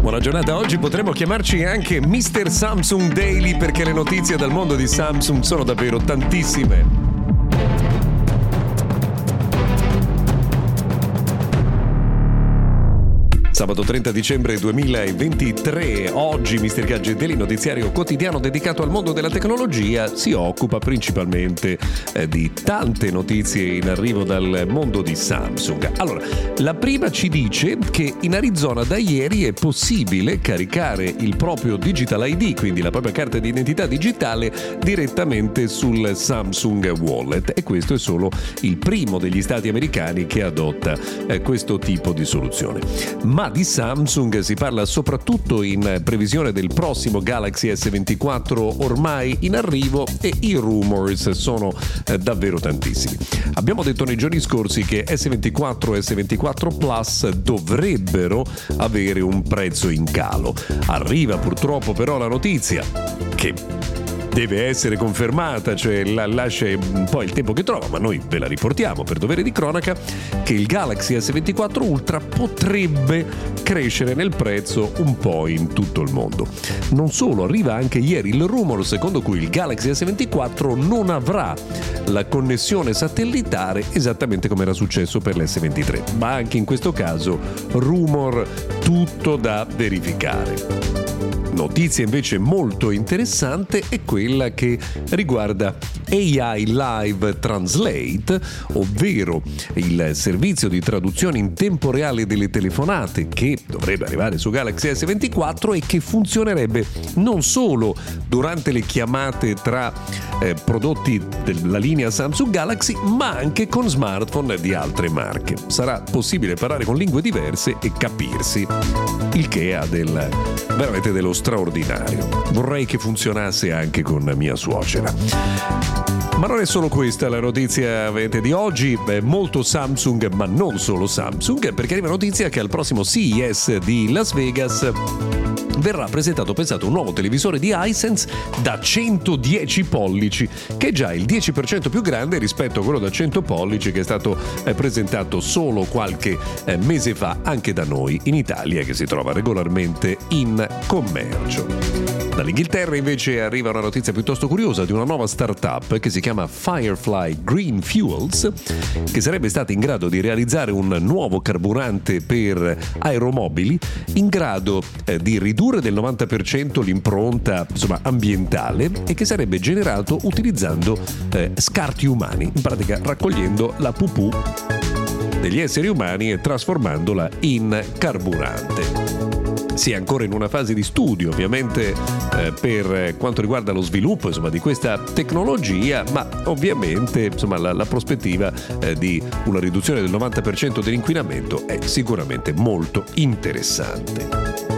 Buona giornata, oggi potremmo chiamarci anche Mr. Samsung Daily perché le notizie dal mondo di Samsung sono davvero tantissime. Sabato 30 dicembre 2023, oggi Mr. Gadget Daily, notiziario quotidiano dedicato al mondo della tecnologia, si occupa principalmente eh, di tante notizie in arrivo dal mondo di Samsung. Allora, la prima ci dice che in Arizona da ieri è possibile caricare il proprio Digital ID, quindi la propria carta di identità digitale, direttamente sul Samsung Wallet e questo è solo il primo degli stati americani che adotta eh, questo tipo di soluzione. Ma di Samsung si parla soprattutto in previsione del prossimo Galaxy S24 ormai in arrivo e i rumors sono eh, davvero tantissimi. Abbiamo detto nei giorni scorsi che S24 e S24 Plus dovrebbero avere un prezzo in calo. Arriva purtroppo però la notizia che deve essere confermata, cioè la, lascia un po' il tempo che trova, ma noi ve la riportiamo per dovere di cronaca, che il Galaxy S24 Ultra potrebbe crescere nel prezzo un po' in tutto il mondo. Non solo, arriva anche ieri il rumor secondo cui il Galaxy S24 non avrà la connessione satellitare esattamente come era successo per l'S23, ma anche in questo caso rumor tutto da verificare. Notizia invece molto interessante è quella che riguarda AI Live Translate, ovvero il servizio di traduzione in tempo reale delle telefonate che dovrebbe arrivare su Galaxy S24 e che funzionerebbe non solo durante le chiamate tra eh, prodotti della linea Samsung Galaxy, ma anche con smartphone di altre marche. Sarà possibile parlare con lingue diverse e capirsi, il che ha del, veramente dello straordinario. Vorrei che funzionasse anche con mia suocera. Ma non è solo questa la notizia di oggi, Beh, molto Samsung, ma non solo Samsung, perché arriva notizia che al prossimo CES di Las Vegas verrà presentato, pensate, un nuovo televisore di Hisense da 110 pollici, che è già il 10% più grande rispetto a quello da 100 pollici che è stato eh, presentato solo qualche eh, mese fa anche da noi in Italia, che si trova regolarmente in commercio. Dall'Inghilterra invece arriva una notizia piuttosto curiosa di una nuova startup che si chiama Firefly Green Fuels, che sarebbe stata in grado di realizzare un nuovo carburante per aeromobili in grado eh, di ridurre del 90% l'impronta insomma, ambientale e che sarebbe generato utilizzando eh, scarti umani, in pratica raccogliendo la pupù degli esseri umani e trasformandola in carburante si è ancora in una fase di studio ovviamente eh, per quanto riguarda lo sviluppo insomma, di questa tecnologia, ma ovviamente insomma, la, la, prospettiva eh, di una riduzione del 90% dell'inquinamento è sicuramente molto interessante.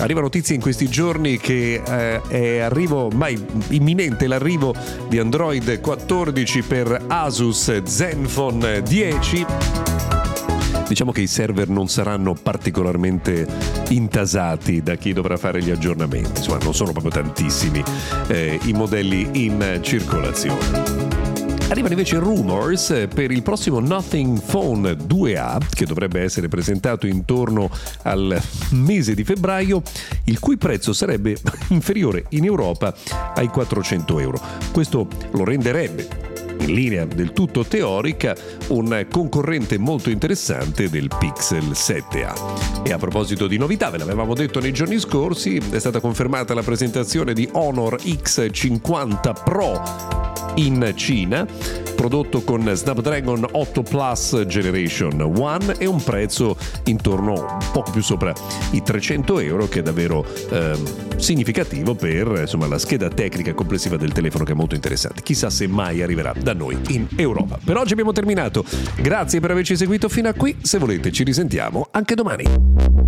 Arriva notizia in questi giorni che eh, è arrivo, mai imminente l'arrivo di Android 14 per Asus Zenfone 10 diciamo che i server non saranno particolarmente intasati da chi dovrà fare gli aggiornamenti, insomma non sono proprio tantissimi eh, i modelli in circolazione. Arrivano invece rumors per il prossimo Nothing Phone 2A che dovrebbe essere presentato intorno al mese di febbraio, il cui prezzo sarebbe inferiore in Europa ai 400 euro. Questo lo renderebbe in linea del tutto teorica, un concorrente molto interessante del Pixel 7a. E a proposito di novità, ve l'avevamo detto nei giorni scorsi, è stata confermata la presentazione di Honor X50 Pro in Cina, prodotto con Snapdragon 8 Plus Generation 1 e un prezzo intorno un poco più sopra i 300 euro che è davvero eh, significativo per insomma, la scheda tecnica complessiva del telefono che è molto interessante. Chissà se mai arriverà da noi in Europa. Per oggi abbiamo terminato. Grazie per averci seguito fino a qui. Se volete ci risentiamo anche domani.